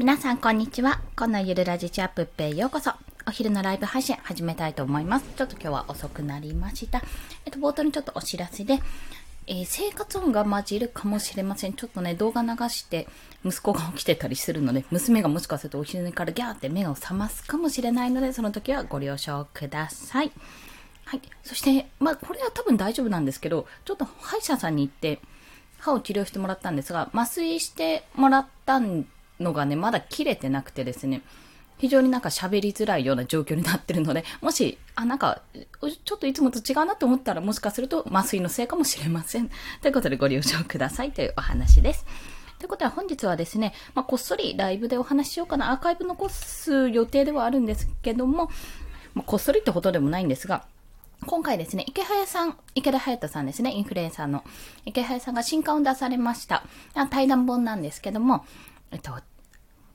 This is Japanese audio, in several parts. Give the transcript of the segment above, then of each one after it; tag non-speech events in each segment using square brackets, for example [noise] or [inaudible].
皆さん、こんにちは。このゆるラジチャップペへようこそ。お昼のライブ配信始めたいと思います。ちょっと今日は遅くなりました。えっと、冒頭にちょっとお知らせで、えー、生活音が混じるかもしれません。ちょっとね、動画流して息子が起きてたりするので、娘がもしかするとお昼寝からギャーって目を覚ますかもしれないので、その時はご了承ください。はい。そして、まあ、これは多分大丈夫なんですけど、ちょっと歯医者さんに行って、歯を治療してもらったんですが、麻酔してもらったんでのがね、まだ切れてなくてですね、非常になんか喋りづらいような状況になってるので、もし、あ、なんか、ちょっといつもと違うなと思ったら、もしかすると麻酔のせいかもしれません。ということでご了承くださいというお話です。ということは本日はですね、まあ、こっそりライブでお話ししようかな、アーカイブ残す予定ではあるんですけども、まあ、こっそりってほどでもないんですが、今回ですね、池早さん、池田隼人さんですね、インフルエンサーの池早さんが新刊を出されました。対談本なんですけども、えっと、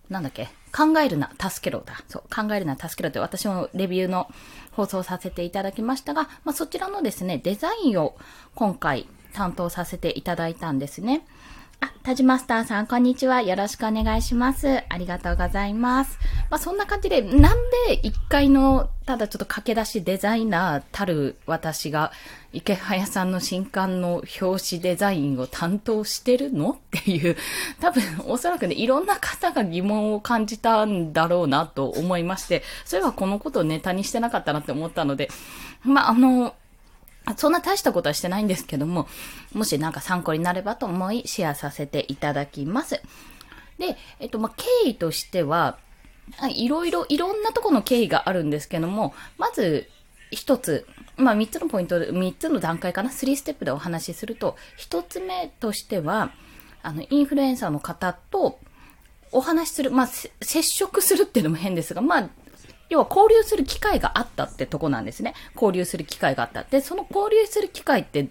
なんだっけ？考えるな、助けろだ。そう、考えるな、助けろって私もレビューの放送させていただきましたが、まあ、そちらのですね、デザインを今回担当させていただいたんですね。あ、タジマスターさん、こんにちは。よろしくお願いします。ありがとうございます。まあ、そんな感じで、なんで1階の、ただちょっと駆け出しデザイナーたる私が、池早さんの新刊の表紙デザインを担当してるの？っていう、多分、おそらくね、いろんな方が疑問を感じたんだろうなと思いまして、それはこのことをネタにしてなかったなって思ったので、まあ、あの、そんな大したことはしてないんですけども、もしなんか参考になればと思いシェアさせていただきます。で、えっと、ま、経緯としては、いろいろ、いろんなとこの経緯があるんですけども、まず、一つ、まあ、三つのポイント、三つの段階かな、スリーステップでお話しすると、一つ目としては、あの、インフルエンサーの方とお話しする、まあ、接触するっていうのも変ですが、まあ、要は交流する機会があったってとこなんですね。交流する機会があった。で、その交流する機会って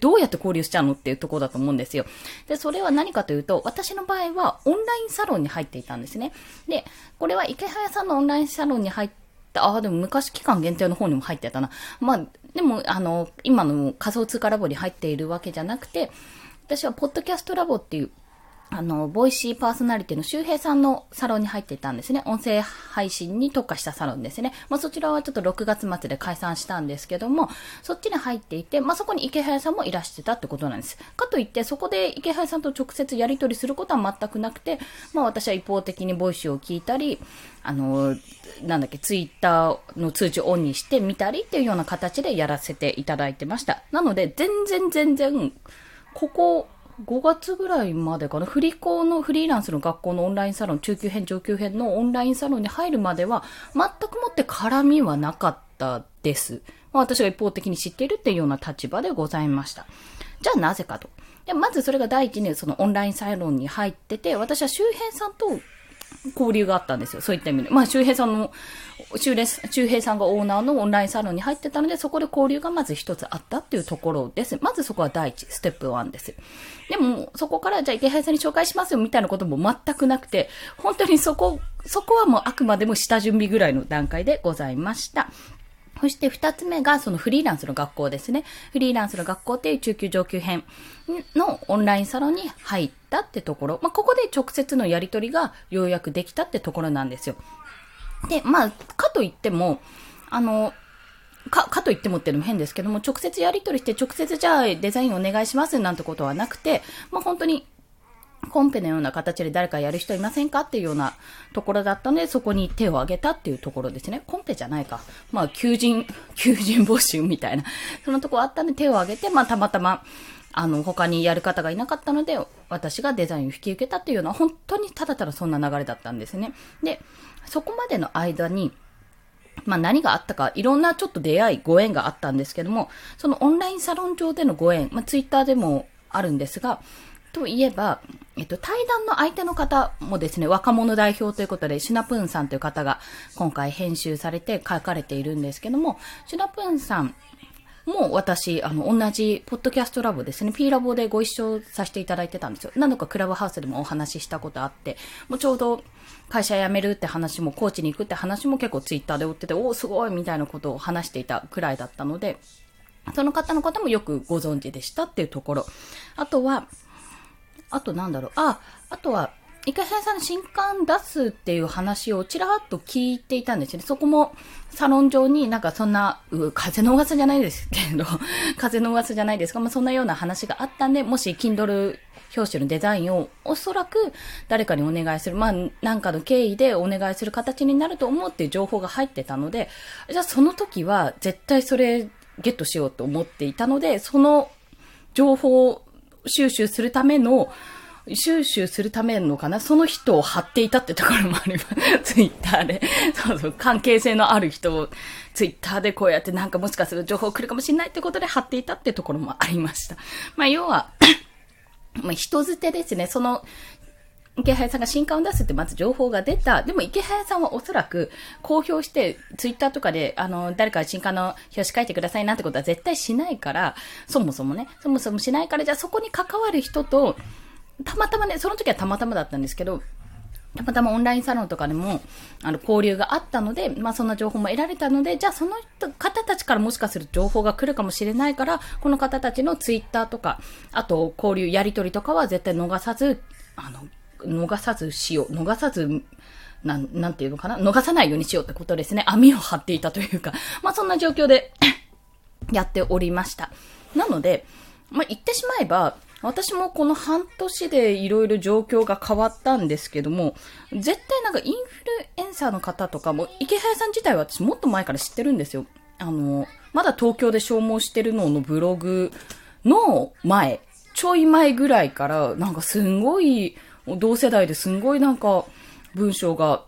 どうやって交流しちゃうのっていうとこだと思うんですよ。で、それは何かというと、私の場合はオンラインサロンに入っていたんですね。で、これは池早さんのオンラインサロンに入った、ああ、でも昔期間限定の方にも入ってたな。まあ、でも、あの、今の仮想通貨ラボに入っているわけじゃなくて、私はポッドキャストラボっていうあの、ボイシーパーソナリティの周平さんのサロンに入っていたんですね。音声配信に特化したサロンですね。まあ、そちらはちょっと6月末で解散したんですけども、そっちに入っていて、まあ、そこにイケハヤさんもいらしてたってことなんです。かといって、そこでイケハヤさんと直接やり取りすることは全くなくて、まあ、私は一方的に Voicy を聞いたり、あの、なんだっけ、ツイッターの通知をオンにしてみたりっていうような形でやらせていただいてました。なので、全然全然、ここ、5月ぐらいまでかな、フリ校のフリーランスの学校のオンラインサロン、中級編、上級編のオンラインサロンに入るまでは、全くもって絡みはなかったです。まあ、私が一方的に知っているっていうような立場でございました。じゃあなぜかと。でまずそれが第一にそのオンラインサロンに入ってて、私は周辺さんと交流があったんですよ。そういった意味で。まあ、周平さんの、周周平さんがオーナーのオンラインサロンに入ってたので、そこで交流がまず一つあったっていうところです。まずそこは第一、ステップ1です。でも、そこからじゃあ池原さんに紹介しますよみたいなことも全くなくて、本当にそこ、そこはもうあくまでも下準備ぐらいの段階でございました。そして二つ目がそのフリーランスの学校ですね。フリーランスの学校っていう中級上級編のオンラインサロンに入ったってところ。まあ、ここで直接のやりとりがようやくできたってところなんですよ。で、まあ、かといっても、あの、か、かといってもっていうのも変ですけども、直接やり取りして直接じゃあデザインお願いしますなんてことはなくて、まあ本当にコンペのような形で誰かやる人いませんかっていうようなところだったので、そこに手を挙げたっていうところですね。コンペじゃないか。まあ、求人、[laughs] 求人募集みたいな。そのとこあったんで手を挙げて、まあ、たまたま、あの、他にやる方がいなかったので、私がデザインを引き受けたっていうのは、本当にただただそんな流れだったんですね。で、そこまでの間に、まあ何があったか、いろんなちょっと出会い、ご縁があったんですけども、そのオンラインサロン上でのご縁、まあツイッターでもあるんですが、といえば、えっと、対談の相手の方もですね、若者代表ということで、シュナプーンさんという方が今回編集されて書かれているんですけども、シュナプーンさんも私、あの、同じ、ポッドキャストラボですね、P ラボでご一緒させていただいてたんですよ。何度かクラブハウスでもお話ししたことあって、もうちょうど会社辞めるって話も、コーチに行くって話も結構ツイッターで追ってて、おお、すごいみたいなことを話していたくらいだったので、その方の方もよくご存知でしたっていうところ。あとは、あとなんだろう。あ、あとは、池原さんの新刊出すっていう話をちらっと聞いていたんですよね。そこもサロン上になんかそんな、う風の噂じゃないですけど、[laughs] 風の噂じゃないですか。まあ、そんなような話があったんで、もし Kindle 表紙のデザインをおそらく誰かにお願いする、まあ、なんかの経緯でお願いする形になると思うっていう情報が入ってたので、じゃあその時は絶対それゲットしようと思っていたので、その情報収集するための収集するためのかな？その人を貼っていたってところもあります。[laughs] ツイッターで。そうそう、関係性のある人をツイッターでこうやってなんかもしかすると情報来るかもしれないってことで貼っていたってところもありました。まあ要はまあ人捨てですね。その、池早さんが新刊を出すってまず情報が出た。でも池早さんはおそらく公表して、ツイッターとかで、あの、誰か新刊の表紙書いてくださいなんてことは絶対しないから、そもそもね、そもそもしないから、じゃあそこに関わる人と、たまたまね、その時はたまたまだったんですけど、たまたまオンラインサロンとかでも、あの、交流があったので、まあそんな情報も得られたので、じゃあその、方たちからもしかすると情報が来るかもしれないから、この方たちのツイッターとか、あと交流、やりとりとかは絶対逃さず、あの、逃さずしよう、逃さず、なん、なんていうのかな？逃さないようにしようってことですね。網を張っていたというか、[laughs] まあそんな状況で [coughs] やっておりました。なので、まあ言ってしまえば、私もこの半年でいろいろ状況が変わったんですけども、絶対なんかインフルエンサーの方とかも、池早さん自体は私もっと前から知ってるんですよ。あの、まだ東京で消耗してるののブログの前、ちょい前ぐらいから、なんかすんごい、同世代ですんごいなんか文章が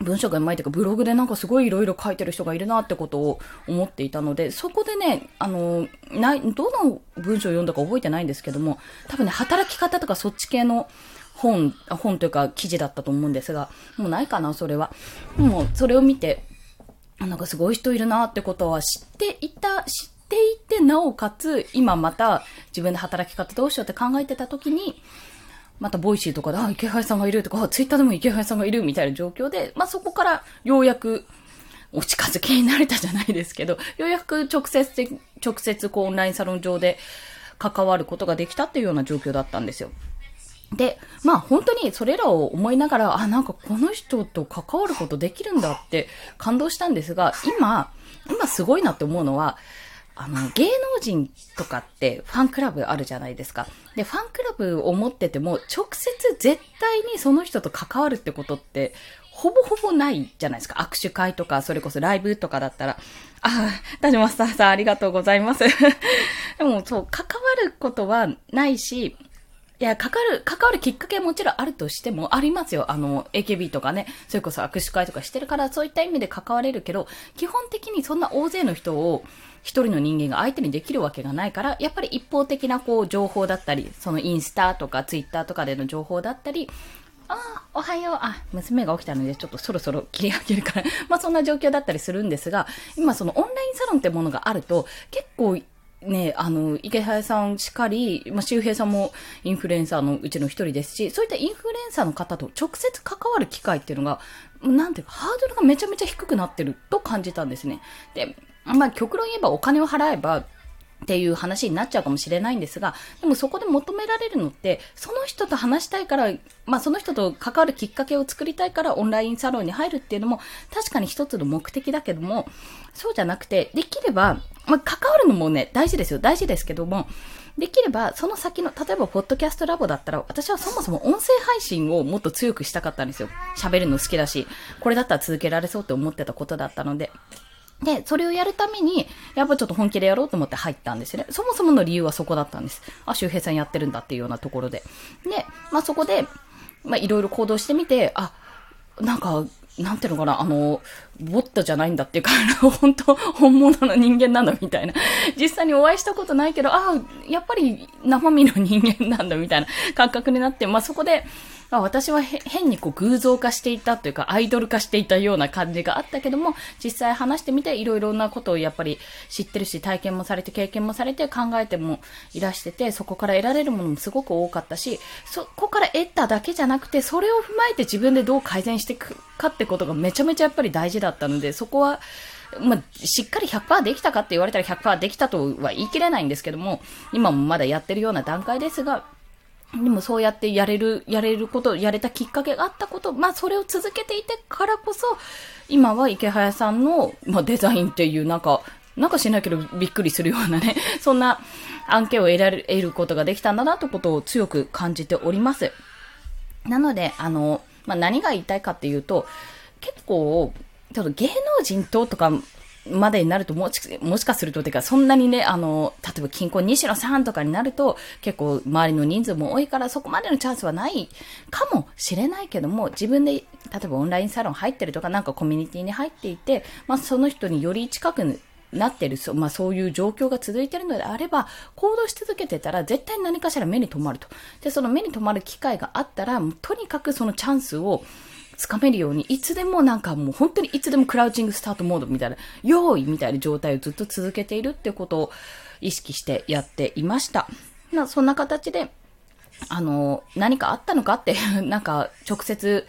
文章がうまいというか、ブログでなんかすごい色々書いてる人がいるなってことを思っていたので、そこでね、あの、ない、どの文章を読んだか覚えてないんですけども、多分ね、働き方とかそっち系の本、本というか記事だったと思うんですが、もうないかな、それは。もう、それを見て、なんかすごい人いるなってことは知っていた、知っていて、なおかつ、今また自分で働き方どうしようって考えてた時に、また Voicy とかで、あ、イケハヤさんがいるとか、ツイッターでもイケハヤさんがいるみたいな状況で、まあ、そこからようやくお近づきになれたじゃないですけど、ようやく直接的、直接こうオンラインサロン上で関わることができたっていうような状況だったんですよ。で、まあ本当にそれらを思いながら、あ、なんかこの人と関わることできるんだって感動したんですが、今、今すごいなって思うのは、あの、芸能人とかってファンクラブあるじゃないですか。で、ファンクラブを持ってても、直接絶対にその人と関わるってことって、ほぼほぼないじゃないですか。握手会とか、それこそライブとかだったら、ああ、ダジマスターさんありがとうございます。[laughs] でも、そう、関わることはないし、いや、かかる、関わるきっかけはもちろんあるとしても、ありますよ。あの、AKB とかね、それこそ握手会とかしてるから、そういった意味で関われるけど、基本的にそんな大勢の人を、一人の人間が相手にできるわけがないから、やっぱり一方的なこう、情報だったり、そのインスタとかツイッターとかでの情報だったり、ああ、おはよう。あ、娘が起きたので、ちょっとそろそろ切り上げるから [laughs] まあそんな状況だったりするんですが、今そのオンラインサロンってものがあると、結構ね、あの、池早さんしかり、まあ、周平さんもインフルエンサーのうちの一人ですし、そういったインフルエンサーの方と直接関わる機会っていうのが、なんていうか、ハードルがめちゃめちゃ低くなってると感じたんですね。で、まあ、極論言えばお金を払えば、っていう話になっちゃうかもしれないんですが、でもそこで求められるのって、その人と話したいから、まあその人と関わるきっかけを作りたいからオンラインサロンに入るっていうのも確かに一つの目的だけども、そうじゃなくて、できれば、まあ関わるのもね、大事ですよ。大事ですけども、できれば、その先の、例えば、ポッドキャストラボだったら、私はそもそも音声配信をもっと強くしたかったんですよ。喋るの好きだし、これだったら続けられそうって思ってたことだったので。で、それをやるために、やっぱちょっと本気でやろうと思って入ったんですよね。そもそもの理由はそこだったんです。あ、周平さんやってるんだっていうようなところで。で、まあそこで、まあいろいろ行動してみて、あ、なんか、なんていうのかな、あの、ボットじゃないんだっていうか、[laughs] 本当本物の人間なんだみたいな。実際にお会いしたことないけど、あ、やっぱり生身の人間なんだみたいな感覚になって、まあそこで、まあ、私は変にこう偶像化していたというか、アイドル化していたような感じがあったけども、実際話してみていろいろなことをやっぱり知ってるし、体験もされて、経験もされて、考えてもいらしてて、そこから得られるものもすごく多かったし、そこから得ただけじゃなくて、それを踏まえて自分でどう改善していくかってことがめちゃめちゃやっぱり大事だったので、そこは、まあ、しっかり100%できたかって言われたら100%できたとは言い切れないんですけども、今もまだやってるような段階ですが、でもそうやってやれる、やれること、やれたきっかけがあったこと、まあそれを続けていてからこそ、今は池早さんの、まあ、デザインっていうなんか、なんかしないけどびっくりするようなね、[laughs] そんな案件を得られ、得ることができたんだなということを強く感じております。なので、あの、まあ、何が言いたいかっていうと、結構、ちょっと芸能人ととかまでになるともし、もしかすると、てか、そんなにね、あの、例えば金婚西野さんとかになると、結構周りの人数も多いから、そこまでのチャンスはないかもしれないけども、自分で、例えばオンラインサロン入ってるとか、なんかコミュニティに入っていて、まあ、その人により近くなってる、そ,、まあ、そういう状況が続いているのであれば、行動し続けてたら、絶対何かしら目に留まると。で、その目に留まる機会があったら、とにかくそのチャンスを、つかめるように、いつでもなんかもう本当にいつでもクラウチングスタートモードみたいな、用意みたいな状態をずっと続けているってことを意識してやっていました。まあ、そんな形で、あの、何かあったのかって、[laughs] なんか直接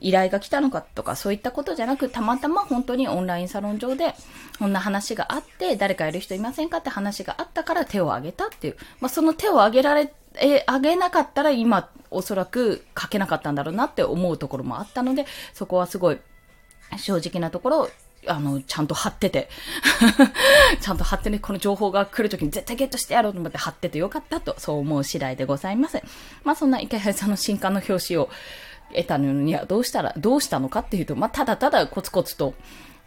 依頼が来たのかとかそういったことじゃなく、たまたま本当にオンラインサロン上でこんな話があって、誰かやる人いませんかって話があったから手を挙げたっていう。まあ、その手を挙げられ、え、挙げなかったら今おそらく書けなかったんだろうなって思うところもあったので、そこはすごい正直なところあの、ちゃんと貼ってて [laughs] ちゃんと貼ってね、この情報が来るときに絶対ゲットしてやろうと思って貼っててよかったと、そう思う次第でございます。まあそんな池原さんの新刊の表紙を得たのにはどうしたら、どうしたのかっていうと、まあただただコツコツと、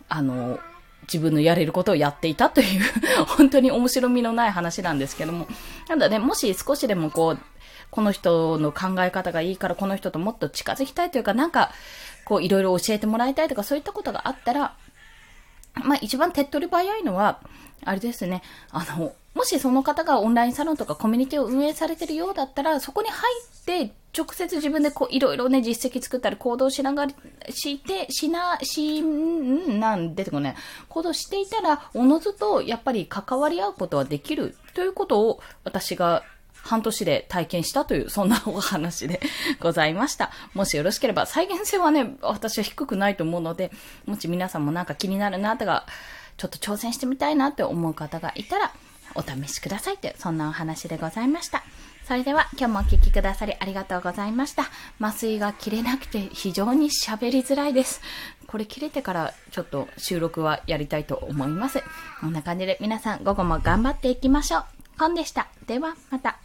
あの、自分のやれることをやっていたという [laughs] 本当に面白みのない話なんですけども。なんだね、もし少しでもこう、この人の考え方がいいからこの人ともっと近づきたいというか、なんか、こういろいろ教えてもらいたいとかそういったことがあったら、まあ一番手っ取り早いのは、あれですね、あの、もしその方がオンラインサロンとかコミュニティを運営されてるようだったら、そこに入って、直接自分でこう、いろいろね、実績作ったり、行動しながら、して、しな、し、んなん出てこない。行動していたら、おのずと、やっぱり関わり合うことはできる、ということを、私が半年で体験したという、そんなお話でございました。もしよろしければ、再現性はね、私は低くないと思うので、もし皆さんもなんか気になるなとか、ちょっと挑戦してみたいなって思う方がいたら、お試しくださいという、そんなお話でございました。それでは今日もお聴きくださりありがとうございました。麻酔が切れなくて非常に喋りづらいです。これ切れてからちょっと収録はやりたいと思います。こんな感じで皆さん午後も頑張っていきましょう。コンでした。ではまた。